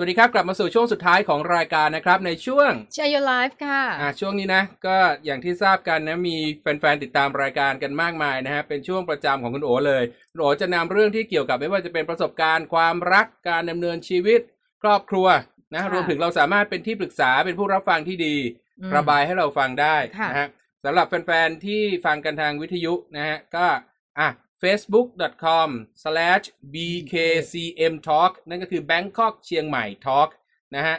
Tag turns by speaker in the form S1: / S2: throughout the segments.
S1: สวัสดีครับ กลับมาสู่ช่วงสุดท้ายของรายการนะครับ ในช่วง
S2: Share Your Life ค่ะ
S1: อ่าช่วงนี้นะ ก็อย่างที่ทราบกันนะ มีแฟนๆ ติดตามรายการกันมากมายนะฮะเป็นช่วงประจำของคุณโอเลยคุณโอจะนำเรื่องที่เกี่ยวกับไม่ว่าจะเป็นประสบการณ์ ความรักการดำเนินชีวิต ครอบครัวนะ
S2: ค่ะ
S1: รวมถึงเราสามารถเป็นที่ปรึกษาเป็นผู้รับฟังที่ดี
S2: อืม
S1: ระบายให้เราฟังได้
S2: ค่ะ
S1: นะฮะสำหรับแฟนๆที่ฟังกันทางวิทยุนะฮะก็อะ facebook.com/bkcmtalk นั่นก็คือ Bangkok เชียงใหม่ Talk นะฮะ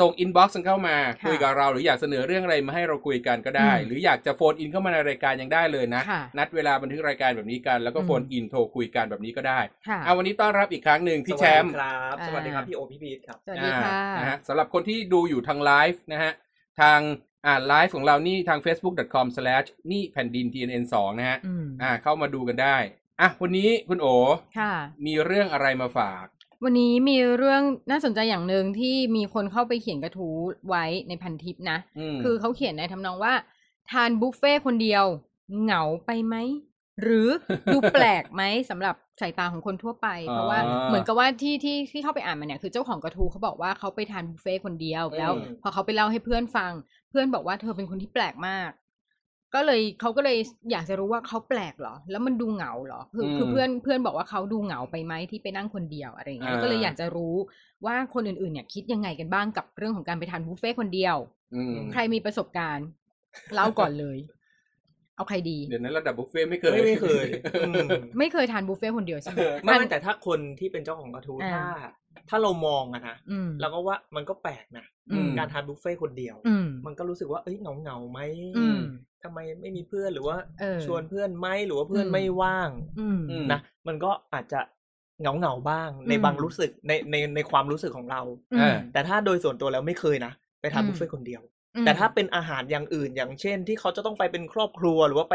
S1: ส่ง inbox เข้ามา
S2: ค่ะ
S1: คุยกับเราหรืออยากเสนอเรื่องอะไรมาให้เราคุยกันก็ได้
S2: อืม
S1: หรืออยากจะ phone in เข้ามาในรายการยังได้เลยนะ
S2: ค่ะ
S1: นัดเวลาบันทึกรายการแบบนี้กัน แล้วก็
S2: อืม
S1: phone in โทรคุยกันแบบนี้ก็ได้
S2: ค่ะ
S1: เอาวันนี้ต้อนรับอีกครั้งหนึ่งพี่แชมป์
S3: สวัสดีครับ
S2: อ่า
S3: สวัสดีครับพี่โอพี่พีทครับ
S2: สวัสดีค่ะ
S1: อ่านะฮะสำหรับคนที่ดูอยู่ทางไลฟ์นะฮะทาง อ่าไลฟ์ของเรานี่ทาง facebook.com slash นี่แผ่นดิน tnn 2 นะฮะ
S2: อืม
S1: อ่า เข้ามาดูกันได้ อะ วันนี้คุณโอ
S2: ค่ะ
S1: มีเรื่องอะไรมาฝาก
S2: วันนี้มีเรื่องน่าสนใจอย่างหนึ่งที่มีคนเข้าไปเขียนกระทู้ไว้ในพันทิปนะ
S1: อืม
S2: คือเขาเขียนในทำนองว่า ทานบุฟเฟ่ต์คนเดียว เหงาไปไหม หรือดูแปลกไหมสำหรับสายตาของคนทั่วไป เพราะว่าเหมือนกับว่าที่ที่ที่เข้าไปอ่านมาเนี่ยคือเจ้าของกระทู้เขาบอกว่าเขาไปทานบุฟเฟ่ต์คนเดียวแล้ว
S1: อืม
S2: พอเขาไปเล่าให้เพื่อนฟัง เพื่อนบอกว่าเธอเป็นคนที่แปลกมาก ก็เลยเขาก็เลยอยากจะรู้ว่าเขาแปลกเหรอ แล้วมันดูเหงาเหรอคือคือเพื่อนเพื่อนบอกว่าเขาดูเหงาไปไหมที่ไปนั่งคนเดียวอะไรอย่างเงี้ยก็เลยอยากจะรู้ว่าคนอื่นๆ เนี่ย คิดยังไงกันบ้างกับเรื่องของการไปทานบุฟเฟ่ต์คนเดียว
S1: อืม
S2: ใครมีประสบการณ์เล่าก่อนเลย เอาใครดี
S1: เดี๋ยวนั้นระดับบุฟเฟ่ต์ไม่เคย
S3: ไม่ไม่เคยอืม
S2: ไม่เคยทานบุฟเฟ่ต์คนเดียวใช่ไหม
S3: ไม่ไม่แต่ถ้าคนที่เป็นเจ้าของกระทู้
S2: อ่า
S3: ถ้า ถ้าเรามองอะนะ
S2: อืม
S3: เราก็ว่ามันก็แปลกนะ
S2: อืม
S3: การทานบุฟเฟ่ต์คนเดียว
S2: อืม
S3: มันก็รู้สึกว่าเอ้ยเหงาเหงาๆไหม
S2: อืม
S3: ทำไมไม่มีเพื่อนหรือว่า
S2: เออ
S3: ชวนเพื่อนไหมหรือว่าเพื่อน
S2: อืม
S3: ไม่ว่าง
S2: อืม
S1: อืม
S3: นะมันก็อาจจะเหงาเหงาๆบ้างใน
S2: อืม
S3: บางรู้สึกในในในความรู้สึกของเรา
S2: อืม
S3: แต่ถ้าโดยส่วนตัวแล้วไม่เคยนะไปทาน
S2: อืม
S3: บุฟเฟ่ต์คนเดียว
S2: อืม
S3: แต่ถ้าเป็นอาหารอย่างอื่นอย่างเช่น ที่เขาจะต้องไปเป็นครอบครัวหรือว่าไป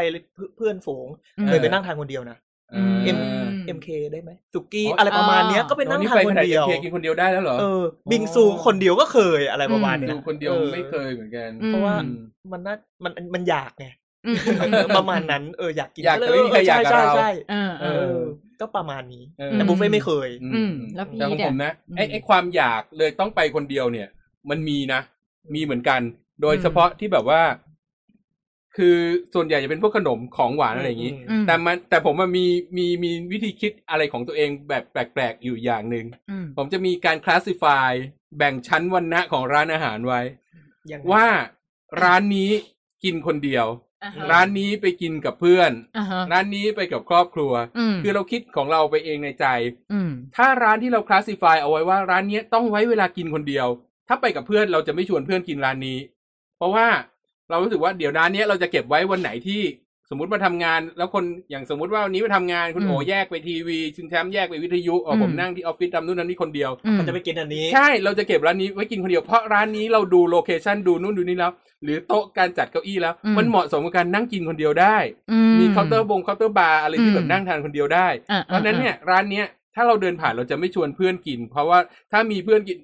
S3: เพื่อนฝูง
S2: อืม
S3: เคยไปนั่งทานคนเดียวนะ
S1: เออ
S3: เอ็ม
S2: อืม
S3: MK ได้ไหมสุกี้อะไรประมาณเนี้ย
S2: อ่า
S3: ก็ไปนั่ง
S1: นี่
S3: ทาน
S1: ไป
S3: ค
S1: ข
S3: น
S1: นาด
S3: เดียว
S1: เคกินคนเดียวได้แล้วเหรอ
S3: เออบิงซูคนเดียวก็เคยอะไรประมาณเนี้ย
S1: ดูคนเดียว
S3: ออ
S1: ไม่เคยเหมือนกัน
S2: อืม
S3: เพราะว่า
S1: อืม
S3: มันน่ามันมันอยากไง
S2: อืม
S3: เออประมาณนั้นเอออยากกิน
S1: อยาก
S3: เล
S1: แต่ไม่มีใครอยากกับ
S3: ใช่
S1: เรา
S3: ใช่
S2: เออเอ
S3: เอ
S2: อ
S3: อ ก็ประมาณนี้
S1: เออ
S3: แต่บุฟเฟ่ต์ไม่เคย
S2: อืมแล้วพี่
S1: แต่ของ
S2: เนี่ย
S1: ผมนะ
S2: อืม
S1: ไอ้ไอ้ความอยากเลยต้องไปคนเดียวเนี่ย มันมีนะ มีเหมือนกัน โดย
S2: อืม
S1: เฉพาะที่แบบว่า คือส่วนใหญ่จะเป็นพวกขนมของหวานอะไรอย่างนี้
S2: อืม
S1: แต่มันแต่ผมมันมีมีมีวิธีคิดอะไรของตัวเองแบบแปลกๆอยู่อย่างหนึ่ง
S2: อืม
S1: ผมจะมีการคลาสสิฟายแบ่งชั้นวันณะของร้านอาหารไว้
S3: ยังไง
S1: ว่าร้านนี้กินคนเดียว
S2: อ่าฮะ
S1: ร้านนี้ไปกินกับเพื่อน
S2: อ่าฮะ
S1: ร้านนี้ไปกับครอบครัว
S2: อืม
S1: คือเราคิดของเราไปเองในใจ
S2: อืม
S1: ถ้าร้านที่เราคลาสสิฟายเอาไว้ว่าร้านเนี้ยต้องไว้เวลากินคนเดียว ถ้าไปกับเพื่อนเราจะไม่ชวนเพื่อนกินร้านนี้ เพราะว่า เรารู้สึกว่าเดี๋ยวร้านเนี้ยเราจะเก็บไว้วันไหนที่สมมติมาทำงาน แล้วคนอย่างสมมติว่าวันนี้มาทำงานคุณ
S2: อืม
S1: โอแยกไปทีวีชินแชมป์แยกไปวิทยุอ๋อผม
S2: อืม
S1: นั่งที่ออฟฟิศทำนู่นทำนี่คนเดียว
S2: อืม
S3: มันจะไปกินอันนี้
S1: ใช่เราจะเก็บร้านนี้ไว้กินคนเดียวเพราะร้านนี้เราดูโลเคชันดูนู่นดูนี่แล้ว หรือโต๊ะการจัดเก้าอี้แล้ว
S2: อืม
S1: มันเหมาะสมกับการนั่งกินคนเดียวได้
S2: อื
S1: มีเคาน์เตอร์บงเคาน์เตอร์บาร์อะไรที่
S2: อืม
S1: แบบนั่งทานคนเดียวได้
S2: อ่า
S1: เพราะฉะนั้นเนี่ยร้านเนี้ยถ้าเราเดินผ่านเราจะไม่ชวนเพื่อนกิน เพราะว่าถ้ามีเพื่อนกิน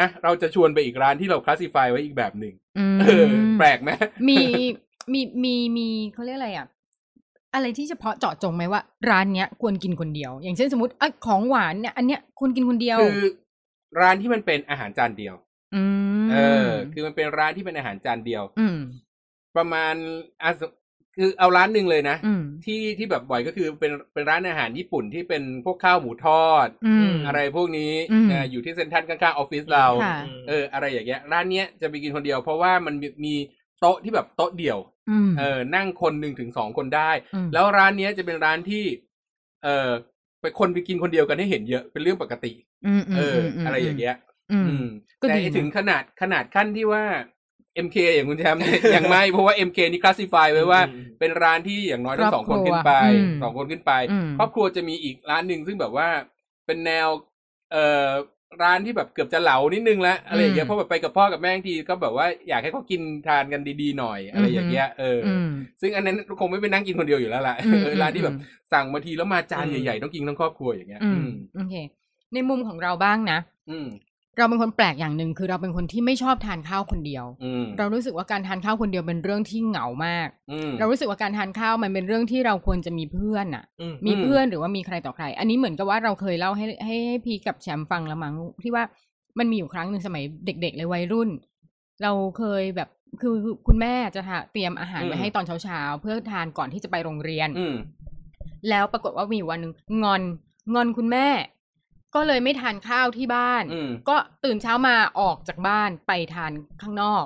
S1: นะเราจะชวนไปอีกร้านที่เรา classify ไว้อีกแบบหนึ่ง
S2: อืม
S1: เออแปลกไหม
S2: มีมีมีมีเขาเรียกอะไรอะอะไรที่เฉพาะเจาะจงไหมว่า ร้านเนี้ยควรกินคนเดียว อย่างเช่นสมมติอะของหวานเนี่ยอันเนี้ยควรกินคนเดียว
S1: คือร้านที่มันเป็นอาหารจานเดียว
S2: อืม
S1: เออ คือมันเป็นร้านที่เป็นอาหารจานเดียว
S2: อืม
S1: ประมาณอะส คือเอาร้านหนึ่งเลยนะ
S2: อืม
S1: ที่ที่แบบบ่อยก็คือเป็นเป็นร้านอาหารญี่ปุ่นที่เป็นพวกข้าวหมูทอด
S2: อืม
S1: อะไรพวกนี้
S2: อืม
S1: เอออยู่ที่เซ็นทรัลข้างๆออฟฟิศเรา
S2: ค่ะ
S1: เออ อะไรอย่างเงี้ยร้านเนี้ยจะไปกินคนเดียวเพราะว่ามันมีมีโต๊ะที่แบบโต๊ะเดี่ยว
S2: อืม
S1: เออ นั่งคนหนึ่งถึงสองคนได้
S2: อืม
S1: แล้วร้านเนี้ยจะเป็นร้านที่ เออไปคนไปกินคนเดียวกันให้เห็นเยอะเป็นเรื่องปกติ
S2: อืม
S1: เออ
S2: ม
S1: ออะไรอย่างเงี้ย
S2: อืม
S1: อืม
S2: ก็
S1: แต่
S2: ดี
S1: ไอ้
S2: นะ
S1: ถึงขนาดขนาดขั้นที่ว่า MK อย่างคุณแชมป์เนี่ยยังไม่เพราะว่า MK นี่คลาสสิฟายไว้ว่า
S3: อืม
S1: เป็นร้านที่อย่างน้อยต้องสองคนขึ้นไป
S2: อืม
S1: สองคนขึ้นไป
S2: อืม
S1: ครอบครัวจะมีอีกร้านหนึ่งซึ่งแบบว่าเป็นแนว เอ่อร้านที่แบบเกือบจะเหลานิดนึงแล้วอะไรอย่างเงี้ย
S2: อืม
S1: เพราะแบบไปกับพ่อกับแม่บางทีก็แบบว่าอยากให้เขากินทานกันดีๆหน่อยอะไรอย่างเงี้ยเอออ
S2: อืม
S1: ซึ่งอันนั้นคงไม่ไปนั่งกินคนเดียวอยู่แล้วล่ะ
S2: อืม
S1: เออร้านที่แบบ
S2: อืม
S1: สั่งมาทีแล้วมาจาน
S3: อืม
S1: ใหญ่ๆต้องกินทั้งครอบครัวอย่างเงี้ย
S2: อื
S1: อื
S2: ม
S1: ม
S2: โอเคในมุมของเราบ้างนะ
S1: อืม
S2: เราเป็นคนแปลกอย่างหนึ่งคือเราเป็นคนที่ไม่ชอบทานข้าวคนเดียว
S1: อืม
S2: เรารู้สึกว่าการทานข้าวคนเดียวเป็นเรื่องที่เหงามาก
S1: อืม
S2: เรารู้สึกว่าการทานข้าวมันเป็นเรื่องที่เราควรจะมีเพื่อนอะ
S3: อืม
S2: มี
S1: อืม
S2: เพื่อนหรือว่ามีใครต่อใคร อันนี้เหมือนกับว่าเราเคยเล่าให้ให้ให้พีกับแชมป์ฟังแล้วมั้งที่ว่ามันมีอยู่ครั้งหนึ่งสมัยเด็ก ๆ เลยวัยรุ่น เราเคยแบบคือคือคุณแม่จะทาเตรียมอาหารไว้
S1: อืม
S2: ให้ตอนเช้าๆเพื่อทานก่อนที่จะไปโรงเรียน
S1: อืม
S2: แล้วปรากฏว่ามีอยู่วันหนึ่งงอนงอนคุณแม่ ก็เลยไม่ทานข้าวที่บ้าน
S1: อืม
S2: ก็ตื่นเช้ามาออกจากบ้านไปทานข้างนอก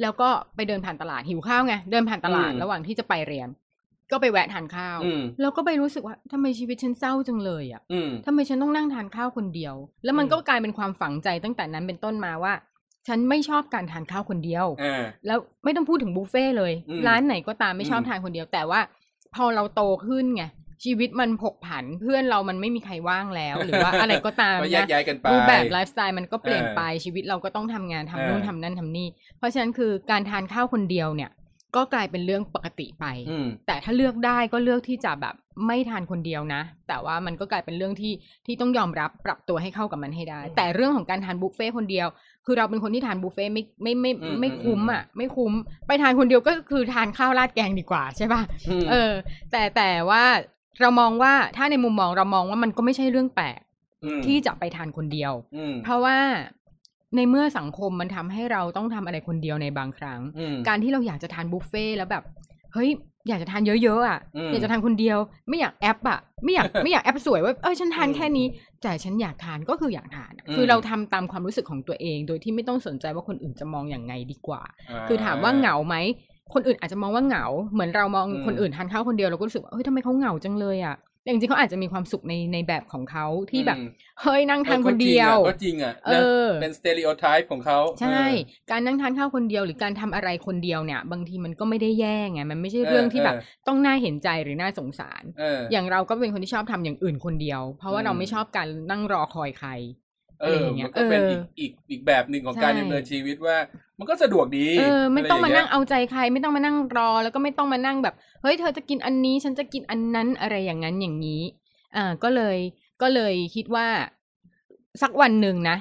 S2: แล้วก็ไปเดินผ่านตลาดหิวข้าวไงเดินผ่านตลาด
S1: อืม
S2: ระหว่างที่จะไปเรียน ก็ไปแวะทานข้าว
S1: อืม
S2: แล้วก็ไปรู้สึกว่าทำไมชีวิตฉันเศร้าจังเลยอะ
S1: อืม
S2: ทำไมฉันต้องนั่งทานข้าวคนเดียว แล้วมัน
S3: อืม
S2: ก็กลายเป็นความฝังใจตั้งแต่นั้นเป็นต้นมาว่า ฉันไม่ชอบการทานข้าวคนเดียว
S1: อ่า
S2: แล้วไม่ต้องพูดถึงบุฟเฟ่ต์เลย
S1: อืม
S2: ร้านไหนก็ตามไม่ชอบ
S1: อืม
S2: ทานคนเดียว แต่ว่า พอเราโตขึ้นไง ชีวิตมันผกผันเพื่อนเรามันไม่มีใครว่างแล้ว หรือว่าอะไรก็ตาม
S1: ก็แยก
S2: นะ
S1: ย้ายกันไป
S2: รูปแบบไลฟ์สไตล์มันก็เปลี่ยน
S1: เออ
S2: ไปชีวิตเราก็ต้องทำงานทำนู่น
S1: เออ
S2: ทำนั่นทำนี่ เพราะฉะนั้นคือการทานข้าวคนเดียวเนี่ย ก็กลายเป็นเรื่องปกติไป
S1: อืม
S2: แต่ถ้าเลือกได้ก็เลือกที่จะแบบไม่ทานคนเดียวนะ แต่ว่ามันก็กลายเป็นเรื่องที่ที่ต้องยอมรับปรับตัวให้เข้ากับมันให้ได้
S3: อืม
S2: แต่เรื่องของการทานบุฟเฟ่ต์คนเดียว คือเราเป็นคนที่ทานบุฟเฟ่ต์ไม่ไม่ไม่
S1: อืม
S2: ไม่คุ้ม
S1: อืม
S2: อะ ไม่คุ้ม ไปทานคนเดียวก็คือทานข้าวราดแกงดีกว่าใช่ป่ะ
S1: ม
S2: เออ แต่แต่ว่า เรามองว่าถ้าในมุมมองเรามองว่ามันก็ไม่ใช่เรื่องแปลก
S1: ม
S2: ที่จะไปทานคนเดียว
S1: อืม
S2: เพราะว่าในเมื่อสังคมมันทำให้เราต้องทำอะไรคนเดียวในบางครั้ง
S1: อืม
S2: การที่เราอยากจะทานบุฟเฟ่ต์แล้วแบบเฮ้ยอยากจะทานเยอะๆอะ
S1: อืม
S2: อยากจะทานคนเดียว ไม่อยากแอปอะไม่อยากไม่อยากแอปสวยว่าเออฉันทานแค่นี้แต่ฉันอยากทานก็คืออยากทานอะคือเราทำตามความรู้สึกของตัวเอง โดยที่ไม่ต้องสนใจว่าคนอื่นจะมองอย่างไงดีกว่า คือถามว่าเหงาไหม คนอื่นอาจจะมองว่าเหงา เหมือนเรามอง
S1: อืม
S2: คนอื่นทานข้าวคนเดียวเราก็รู้สึกว่าเฮ้ยทำไมเขาเหงาจังเลยอะแต่จริงๆเขาอาจจะมีความสุขในในแบบของเขาที่แบบ
S1: อืม
S2: เฮ้ยนั่งทานคนเดียว
S1: ก็จริงอะ
S2: เอ
S1: นะ
S2: อ
S1: เป็นสเต r ริโอไทป์ของเขา
S2: ใช่
S1: เออ
S2: การนั่งทานข้าวคนเดียวหรือการทำอะไรคนเดียวเนี่ย บางทีมันก็ไม่ได้แย่ไงมันไม่ใช่
S1: เออ
S2: เรื่องที่แบบ
S1: เออ
S2: ต้องน่าเห็นใจหรือน่าสงสาร
S1: เออ
S2: อย่างเราก็เป็นคนที่ชอบทำอย่างอื่นคนเดียว เพราะว่า
S1: อืม
S2: เราไม่ชอบการนั่งรอคอยใคร
S1: เอ
S2: อะไร
S1: อ
S2: อย่างเงี้
S1: มั
S2: ย
S1: นก็เป็น
S2: เออ
S1: อีกอีกอีกแบบหนึ่งของการ
S2: ใช่
S1: ดำเนินชีวิตว่า มันก็สะดวกดี
S2: เออไม่ต้องมานั่งะ
S1: ไรย่
S2: เอาใจใคร ไม่ต้องมานั่งรอ แล้วก็ไม่ต้องมานั่งแบบ เฮ้ยเธอจะกินอันนี้ ฉันจะกินอันนั้นอะไรอย่างนั้นอย่างนี้อ่าก็เลยก็เลยคิดว่าสักวันหนึ่งนะ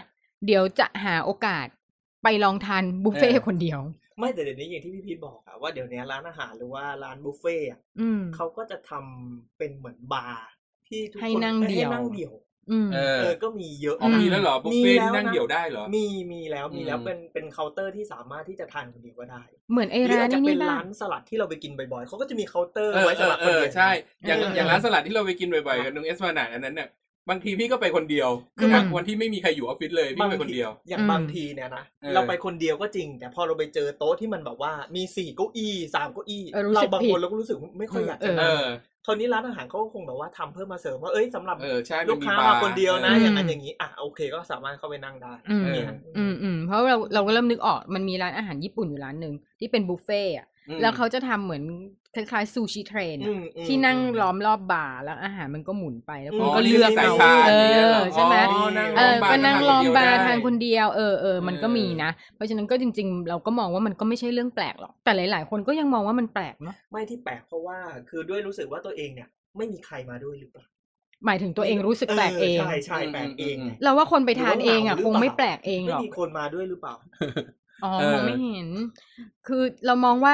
S2: เดี๋ยวจะหาโอกาสไปลองทานบุฟเฟ่ต์คนเดียว
S3: ไม่แต่เดี๋ยวนี้อย่างที่พี่พีทบอกอะว่าเดี๋ยวนี้ร้านอาหารหรือว่าร้านบุฟเฟ่ต์อะ
S2: อืม
S3: เขาก็จะทำเป็นเหมือนบาร์ที่ทุก
S2: ให้
S3: คน
S2: นั่งเดี่ยว
S3: ให้นั่งเดี่ยว
S2: อืม
S1: เออ
S3: เออก็มีเยอะ
S1: อ๋อ
S2: ม
S1: มีแล้วเหรอบุฟเฟ่ต์
S3: มี
S1: ที่
S3: แล้ว
S1: นั่ง
S3: นะ
S1: เดี่ยวได้เหรอ
S3: มีมีแล้วมีแล้ว
S1: อืม
S3: เป็นเป็นเคาน์เตอร์ที่สามารถที่จะทานคนเดียวก็ได้
S2: เหมือนไอ้
S3: หรือ
S2: ร้า
S3: อานจจะ
S2: นี่
S3: เป็
S2: นี่
S3: น
S2: ป่ะ
S3: ร้านสลัดที่เราไปกินบ่อยๆเขาก็จะมีเคาน์เตอร์
S1: เออ
S3: ไว้
S1: เอ
S3: สำห
S1: อ
S3: รับ
S1: เอ
S3: คน
S1: อ
S3: เดียว
S1: ใช่ อย่าง
S2: เออ
S1: อย่างร้านสลัดที่เราไปกินบ่อยๆกับนุ้งเอสมานาอันนั้นเนี่ย บางทีพี่ก็ไปคนเดียว
S2: คือ
S1: นะ
S2: มัน
S1: วันที่ไม่มีใครอยู่ออฟฟิศเลยพี่ไปคนเดียว
S3: อย่าง
S2: อืม
S3: บางทีเนี่ยนะ
S1: เออ
S3: เราไปคนเดียวก็จริง แต่พอเราไปเจอโต๊ะที่มันแบบว่ามีสี่เก้าอี้สามเก้าอี้
S2: เออรู้
S3: เรา
S2: สึก
S3: บาง
S2: ผิ
S3: ค
S2: ด
S3: นเราก็รู้สึกไม่ค่อยอยาก
S2: เอ
S3: จะ
S2: อ
S1: เอ
S3: นั่ง
S1: อ
S3: คราวนี้ร้านอาหารเขาก็คงแบบว่าทำเพิ่มมาเสริมว่าเอ้ยสำหรับ
S1: เออ ใช่
S3: ลูกค้า
S1: บ
S3: มาคนเดียวนะ
S2: อืม
S3: อย่างนั้นอย่างนี้อะโอเคก็สามารถเข้าไปนั่งได้
S2: อืม
S3: เนี่ย
S2: อืมอืมเพราะเราเราก็เริ่มนึกออกมันมีร้านอาหารญี่ปุ่นอยู่ร้านหนึ่งที่เป็นบุฟเฟ่ต์อะ
S1: อืม
S2: แล้วเขาจะทำเหมือน คล้ายๆซูชิ train อะ
S3: อืมอืม
S2: ที่นั่ง
S3: อืม
S2: ล้อมรอบบาร์แล้วอาหารมันก็หมุนไปแล้วคุณ
S3: อ๋อ
S2: ก็เลือก
S3: ใส่
S2: เอา
S3: ชา
S2: เอ
S1: นี่ย
S2: อ
S1: เหรอ
S2: ใช่ไหม
S1: อ๋อนั่ง
S2: เออ
S1: ล้อมบาร์
S2: ก็นั่งล้อมบาร์
S1: ได้
S2: ทานคนเดียวเออเออมันก็
S1: เออ
S2: มีนะ เพราะฉะนั้นก็จริง ๆ เราก็มองว่ามันก็ไม่ใช่เรื่องแปลกหรอกแต่หลาย ๆ คนก็ยังมองว่ามันแปลกเนาะ
S3: ไม่ที่แปลกเพราะว่าคือด้วยรู้สึกว่าตัวเองเนี่ย ไม่มีใครมาด้วยหรือเปล่า
S2: หมายถึงตัวเองรู้สึกแปลกเอง
S3: ใช่ใช่แปลกเอง
S1: อืม
S3: ไง
S2: เราว่าคนไปทานเองอะ
S3: หรือ
S2: ค
S3: ว่างเหงาหรือ
S2: ไม่
S3: เปล่า
S2: แปลกเองห
S3: ไม่
S2: รอก
S3: มีคนมาด้วยหรือเปล่า
S2: อ๋อ
S1: เออ
S2: มองไม่เห็น คือเรามองว่า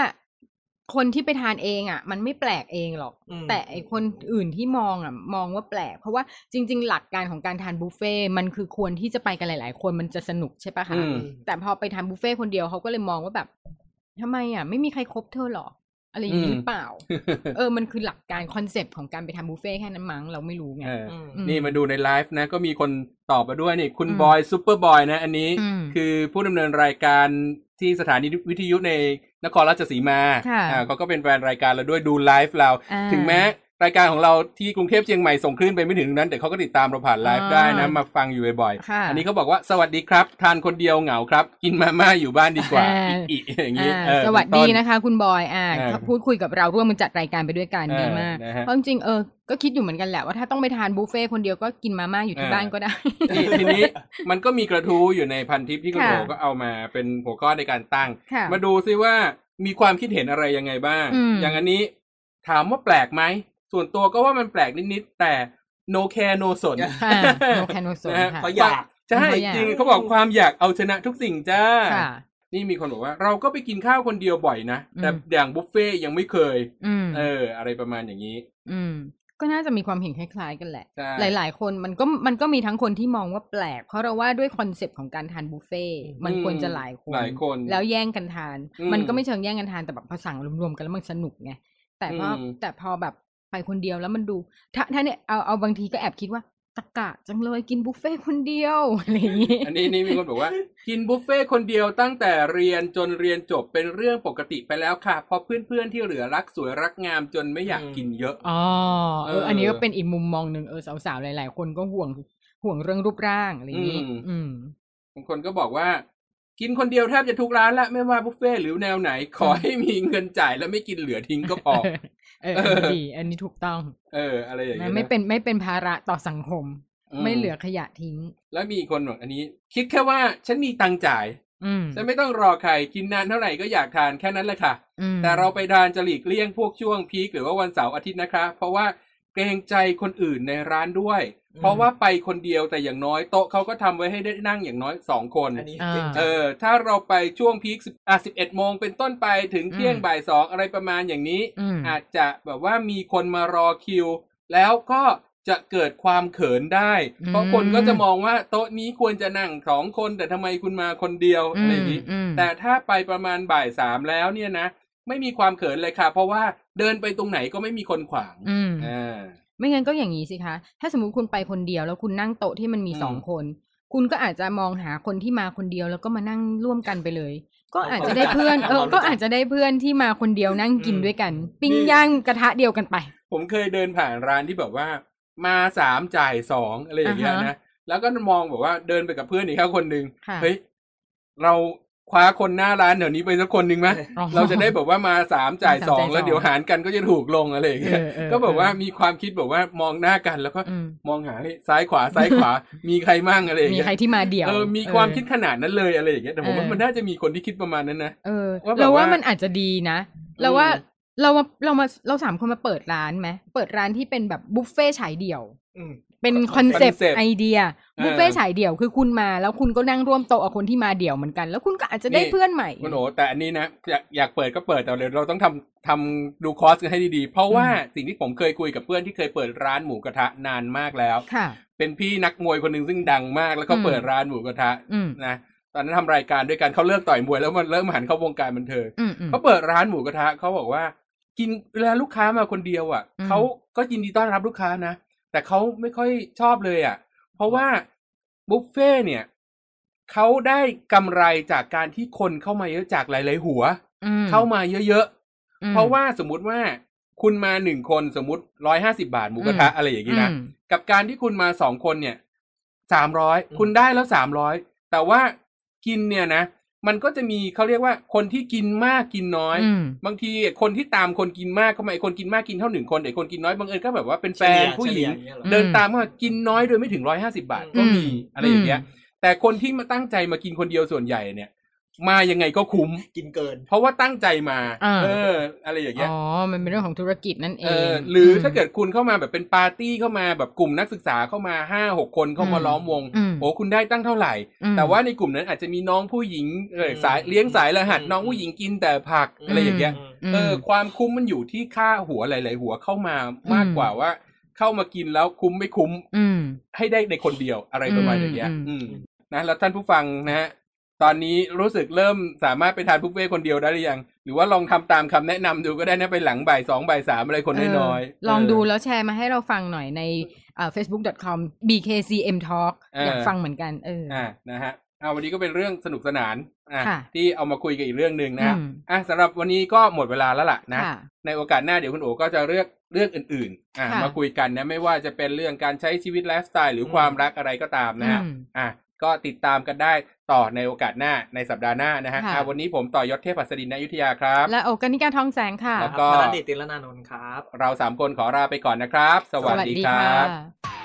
S2: คนที่ไปทานเองอะ มันไม่แปลกเองหรอก
S3: อืม
S2: แต่ไอคนอื่นที่มองอะ มองว่าแปลก เพราะว่าจริง ๆ หลักการของการทานบุฟเฟ่ต์มันคือควรที่จะไปกันหลาย ๆ คนมันจะสนุกใช่ปะคะ
S1: อืม
S2: แต่พอไปทานบุฟเฟ่ต์คนเดียวเขาก็เลยมองว่าแบบทำไมอะ ไม่มีใครคบเธอหรอ อะไรอย่างนี้หรือเปล่า เออ มันคือหลักการ concept ของการไปทำบุฟเฟ่ต์แค่นั้นมั้งเราไม่รู้ไง
S1: เออ
S3: อืม
S2: อืม
S1: นี่มาดูในไลฟ์นะ ก็มีคนตอบมาด้วยนี่ คุณ
S2: อืม
S1: บอยซูเปอร์บอยนะ อันนี้
S2: อืม
S1: คือผู้ดำเนินรายการที่สถานีวิทยุในนครราชสีมา
S2: ค่ะ
S1: อ่าเขาก็เป็นแฟนรายการเราด้วยดูไลฟ์เรา
S2: อ่า
S1: ถึงแม้ รายการของเราที่กรุงเทพเชียงใหม่ส่งคลื่นไปไม่ถึงนั้น แต่เขาก็ติดตามเราผ่านไลฟ์
S2: อ่า
S1: ได้นะ มาฟังอยู่บ่อยๆ
S2: ค่ะ
S1: อันนี้เขาบอกว่าสวัสดีครับ ทานคนเดียวเหงาครับ กินมาม่าอยู่บ้านดีกว่า
S2: อ่า
S1: อีกๆอย่างนี้
S2: อ่า
S1: เออ
S2: สวัส
S1: เป็น
S2: ดี
S1: ต้น
S2: นะคะ คุณบอยอ่า
S1: อ่า
S2: พูดคุยกับเราร่วมมันจัดรายการไปด้วยกัน
S1: เออ
S2: ดีมาก
S1: นะฮะ
S2: เพราะจริงๆเออก็คิดอยู่เหมือนกันแหละว่าถ้าต้องไปทานบุฟเฟ่ต์คนเดียวก็กินมาม่าอยู่ที่
S1: เออ
S2: บ้านก็ได้
S1: นี่ทีนี้มันก็มีกระทู้อยู่ในพันทิปที่คุณ
S2: ค่ะ
S1: โอก็เอามาเป็นหัวข้อในการตั้ง
S2: ค่ะ
S1: มาดูซิว่ามีความคิดเห็นอะไรยังไงบ้าง
S2: อืม
S1: อย่างอันนี้ถามว่าแปลกไหม ส่วนตัวก็ว่ามันแปลกนิดๆแต่ no care no สน
S2: ค่ะโนแคนโนโซน
S1: นะฮะ
S2: ค่ะ
S3: เขาอยาก
S1: ใช่
S2: เขาอยาก
S1: จริงเขาบอกความอยากเอาชนะทุกสิ่งจ้า
S2: ค่ะ
S1: นี่มีคนบอกว่า เราก็ไปกินข้าวคนเดียวบ่อยนะ แต่
S2: อืม
S1: อย่างบุฟเฟ่ต์ยังไม่เคย
S2: อืม
S1: เออ อะไรประมาณอย่างนี้
S2: อืมก็น่าจะมีความเห็นคล้ายๆกันแหละ
S1: ใช่
S2: หลาย ๆ คนมันก็มันก็มีทั้งคนที่มองว่าแปลก เพราะเราว่าด้วยคอนเซปต์ของการทานบุฟเฟ่ต์มันควรจะหลายคน
S1: หลายคน
S2: แล้วแย่งกันทาน
S1: อืม
S2: มันก็ไม่เชิงแย่งกันทานแต่แบบพอสั่งรวมๆกันแล้วมันสนุกไงแต่พออ
S1: ม
S2: แต่พอแบบ ไปคนเดียวแล้วมันดู ถ้าถ้าเนี่ยเอาเอาบางทีก็แอบคิดว่าตะกะจังเลยกินบุฟเฟ่ต์คนเดียวอะไรอย่างงี้
S1: อันนี้นี่มีคนบอกว่า กินบุฟเฟ่ต์คนเดียวตั้งแต่เรียนจนเรียนจบเป็นเรื่องปกติไปแล้วค่ะ เพราะเพื่อนๆที่เหลือรักสวยรักงามจนไม่อยากกินเยอะ
S2: อ๋อเออ
S1: เอออั
S2: อันนี้ก็เป็นอีกมุมมองหนึ่งเออสาวๆหลาย ๆ คนก็ห่วงห่วงเรื่องรูปร่างอะไรอย่างนี้
S1: อืม
S2: อืม
S1: บางคนก็บอกว่า กินคนเดียวแทบจะทุกร้านละไม่ว่าบุฟเฟ่ต์หรือแนวไหน ขอให้มีเงินจ่ายแล้วไม่กินเหลือทิ้งก็พอ
S2: เอออันนี้ดี อันนี้ถูกต้อง
S1: เออ อะไรอย่างเงี้ย
S2: นะไม่เป็นไม่เป็นภาระต่อสังคม
S1: ม
S2: ไม่เหลือขยะทิ้ง
S1: แล้วมีคนบอกอันนี้ คิดแค่ว่าฉันมีตังค์จ่าย
S2: อืม
S1: ฉันไม่ต้องรอใครกินนานเท่าไหร่ก็อยากทานแค่นั้นแหละค่ะ
S2: อืม
S1: แต่เราไปทานจะหลีกเลี่ยงพวกช่วงพีคหรือว่าวันเสาร์อาทิตย์นะคะ เพราะว่า เกรงใจคนอื่นในร้านด้วย เพราะว่าไปคนเดียวแต่อย่างน้อยโต๊ะเขาก็ทำไว้ให้ได้นั่งอย่างน้อยสองคน
S3: อันนี้
S2: อ่า
S3: เก่ง
S1: เอ
S3: จัง
S1: อถ้าเราไปช่วงพีคอะสิบเอ็ดโมงเป็นต้นไปถึงเที่ยง
S2: อืม
S1: บ่ายสองอะไรประมาณอย่างนี้
S2: อืม
S1: อาจจะแบบว่ามีคนมารอคิว แล้วก็จะเกิดความเขินได้ เพราะคนก็จะมองว่าโต๊ะนี้ควรจะนั่งสองคนแต่ทำไมคุณมาคนเดียวอะไรอย่างนี้
S2: อืม
S1: แต่ถ้าไปประมาณบ่ายสามแล้วเนี่ยนะ ไม่มีความเขินเลยค่ะ เพราะว่าเดินไปตรงไหนก็ไม่มีคนขวาง
S2: อืม
S1: อ่า
S2: ไม่งั้นก็อย่างนี้สิคะ ถ้าสมมติคุณไปคนเดียวแล้วคุณนั่งโต๊ะที่มันมี
S1: อืม
S2: สองคน คุณก็อาจจะมองหาคนที่มาคนเดียวแล้วก็มานั่งร่วมกันไปเลย ก็อาจจะได้เพื่อน เออ ก็อาจจะได้เพื่อนที่มาคนเดียวนั่งกินด้วยกัน ปิ้งย่างกระทะเดียวกันไป
S1: ผมเคยเดินผ่านร้านที่แบบว่า มาสามจ่ายสองอะไรอย่างเงี้ย
S2: อ่า
S1: นะ
S2: ฮะ
S1: แล้วก็มองแบบว่าเดินไปกับเพื่อนอีกแค่คนหนึ่ง
S2: ค่ะ
S1: เฮ้ยเรา คว้าคนหน้าร้านเดี๋ยวนี้ไปสักคนหนึ่งไหม
S2: อ๋อ
S1: เราจะได้แบบว่ามาสามจ่ายสอง
S2: สามจ่ายสอง
S1: แล้วเดี๋ยวหารกันก็จะถูกลงอะไรอย่างเงี้ย
S2: เออเออ
S1: ก็แบบว่า
S2: เออ
S1: มีความคิดแบบว่ามองหน้ากันแล้วก็
S2: อืม
S1: มองหาเฮ้ยซ้ายขวาซ้ายขวา มีใครมั่งอะไรอย่าง
S2: มี
S1: เงี้ย
S2: ใครที่มาเดี่ยว
S1: เออมีความคิดขนาดนั้นเลยอะไรอย่างเงี้ยแต่ผมว่า
S2: เออ
S1: มันน่าจะมีคนที่คิดประมาณนั้นนะ
S2: เออ
S1: ว่าแบบ
S2: เราว่า
S1: ว่ามั
S2: มันอาจจะดีนะเราว่า
S1: อืม
S2: เรามาเรามาเราสามคนมาเปิดร้านไหมเปิดร้านที่เป็นแบบบุฟเฟ่ฉายเดี่ยว
S3: อืม
S2: เป็น concept ไอเดีย
S1: เออ
S2: บุฟเฟ่ฉายเดี่ยวคือคุณมา แล้วคุณก็นั่งร่วมโต๊ะกับคนที่มาเดี่ยวเหมือนกัน แล้วคุณก็อาจจะได้
S1: นี่
S2: เพื่อนใหม่
S1: คุณโอแต่อันนี้นะอยากอยากเปิดก็เปิดแต่เดี๋ยวเราต้องทำทำดูคอร์สกันให้ดีๆ เพราะว่า
S2: อืม
S1: สิ่งที่ผมเคยคุยกับเพื่อนที่เคยเปิดร้านหมูกระทะนานมากแล้ว
S2: ค่ะ
S1: เป็นพี่นักมวยคนหนึ่งซึ่งดังมากแล้วก็
S2: อืม
S1: เปิดร้านหมูกระทะ
S2: อืม
S1: นะตอนนั้นทำรายการด้วยกันเขาเลิกต่อยมวยแล้วมันเริ่มหันเข้าวงการบันเทิง
S2: อืมอืม
S1: เขาเปิดร้านหมูกระทะเขาบอกว่า กินเวลาลูกค้ามาคนเดียวอะ
S2: อืม
S1: เขาก็ยินดีต้อนรับลูกค้านะ แต่เขาไม่ค่อยชอบเลยอะ เพราะว่าบุฟเฟ่เนี่ยเขาได้กำไรจากการที่คนเข้ามาเยอะจากหลาย ๆ หัว
S2: อืม
S1: เข้ามาเยอะ
S2: อืม
S1: ๆเพราะว่าสมมุติว่าคุณมาหนึ่งคนสมมติร้อยห้าสิบาทหมูกระทะ
S2: อืม
S1: อะไรอย่างนี้นะ
S2: อืม
S1: กับการที่คุณมาสองคนเนี่ยสามร้อย
S3: อืม
S1: คุณได้แล้วสามร้อยแต่ว่ากินเนี่ยนะ มันก็จะมีเขาเรียกว่าคนที่กินมากกินน้อย
S2: อืม
S1: บางทีคนที่ตามคนกินมากเข้ามาไอ้คนกินมากกินเท่าหนึ่งคนไอ้คนกินน้อยบางเอิญก็แบบว่าเป็นแฟนผู้หญิง
S3: เฉลี่ยเฉลี่ยอย่างเงี้ยเหรอ
S1: เดินตามเข้ามากินน้อยโดยไม่ถึงร้อยห้าสิบาทก็มี
S2: อืม
S1: อะไรอย่างเงี้ยแต่คนที่มาตั้งใจมากินคนเดียวส่วนใหญ่เนี่ย มายังไงก็คุ้ม
S3: กินเกิน
S1: เพราะว่าตั้งใจมา
S2: อ่า
S1: เออ อะไรอย่างเงี้ย
S2: อ๋อ มันเป็นเรื่องของธุรกิจนั่นเอ
S1: เองอหรือถ้าเกิดคุณเข้ามาแบบเป็นปาร์ตี้เข้ามาแบบกลุ่มนักศึกษาเข้ามาห้าหกคนเข้ามา
S2: อืม
S1: ล้อมวง
S2: อืม
S1: โอ้คุณได้ตั้งเท่าไหร่
S2: อืม
S1: แต่ว่าในกลุ่มนั้นอาจจะมีน้องผู้หญิงเออ
S3: อืม
S1: สายเลี้ยงสายรหัส
S3: อืม
S1: น้องผู้หญิงกินแต่ผักอะไรอย่างเงี้ย
S2: ม
S1: เออ ความคุ้มมันอยู่ที่ค่าหัวหลาย ๆ หัวเข้ามามากกว่าว่า เข้ามากินแล้วคุ้มไม่คุ้ม
S2: อืม
S1: ให้ได้ในคนเดียวอะไรประมาณอย่างเงี้ย
S2: อืม
S1: อืมนะแล้วท่านผู้ฟังนะฮะ ตอนนี้รู้สึกเริ่มสามารถไปทานบุฟเฟ่ต์คนเดียวได้หรือยัง หรือว่าลองทำตามคำแนะนำดูก็ได้นะไปหลังบ่ายสองบ่ายสามอะไรคนน้อยๆ
S2: เลอง
S1: เดู
S2: แล้วแชร์มาให้เราฟังหน่อยในเอ่อ facebook.com bkcm talk
S1: เอออ
S2: อยากฟังเหมือนกันเอออ
S1: อ่านะฮะเอาวันนี้ก็เป็นเรื่องสนุกสนานอะ
S2: ค่ะ
S1: ที่เอามาคุยกันอีกเรื่องหนึ่งนะฮะ
S2: อืม
S1: อะสำหรับวันนี้ก็หมดเวลาแล้วล่ะนะ
S2: ค่ะ
S1: ในโอกาสหน้าเดี๋ยวคุณโอก็จะเลือกเรื่องอื่นๆอะ
S2: ค่ะ
S1: มาคุยกันนะไม่ว่าจะเป็นเรื่องการใช้ชีวิตไลฟ์สไตล์หรือความรักอะไรก็ตามนะฮะ
S2: อืม
S1: อะก็ติดตามกันได้ ต่อในโอกาสหน้าในสัปดาห์หน้านะฮะ
S2: ค่ะ
S1: อะวันนี้ผมต่อยศเทพหัสดิน ณ อยุธยาครับ
S2: และโอกานิกาทองแสงค่ะ
S1: แล้วก็
S3: ธนเดชติลนานนท์ครับ
S1: เราสามคนขอลาไปก่อนนะครับ สวัสดีครับ
S2: ค่ะ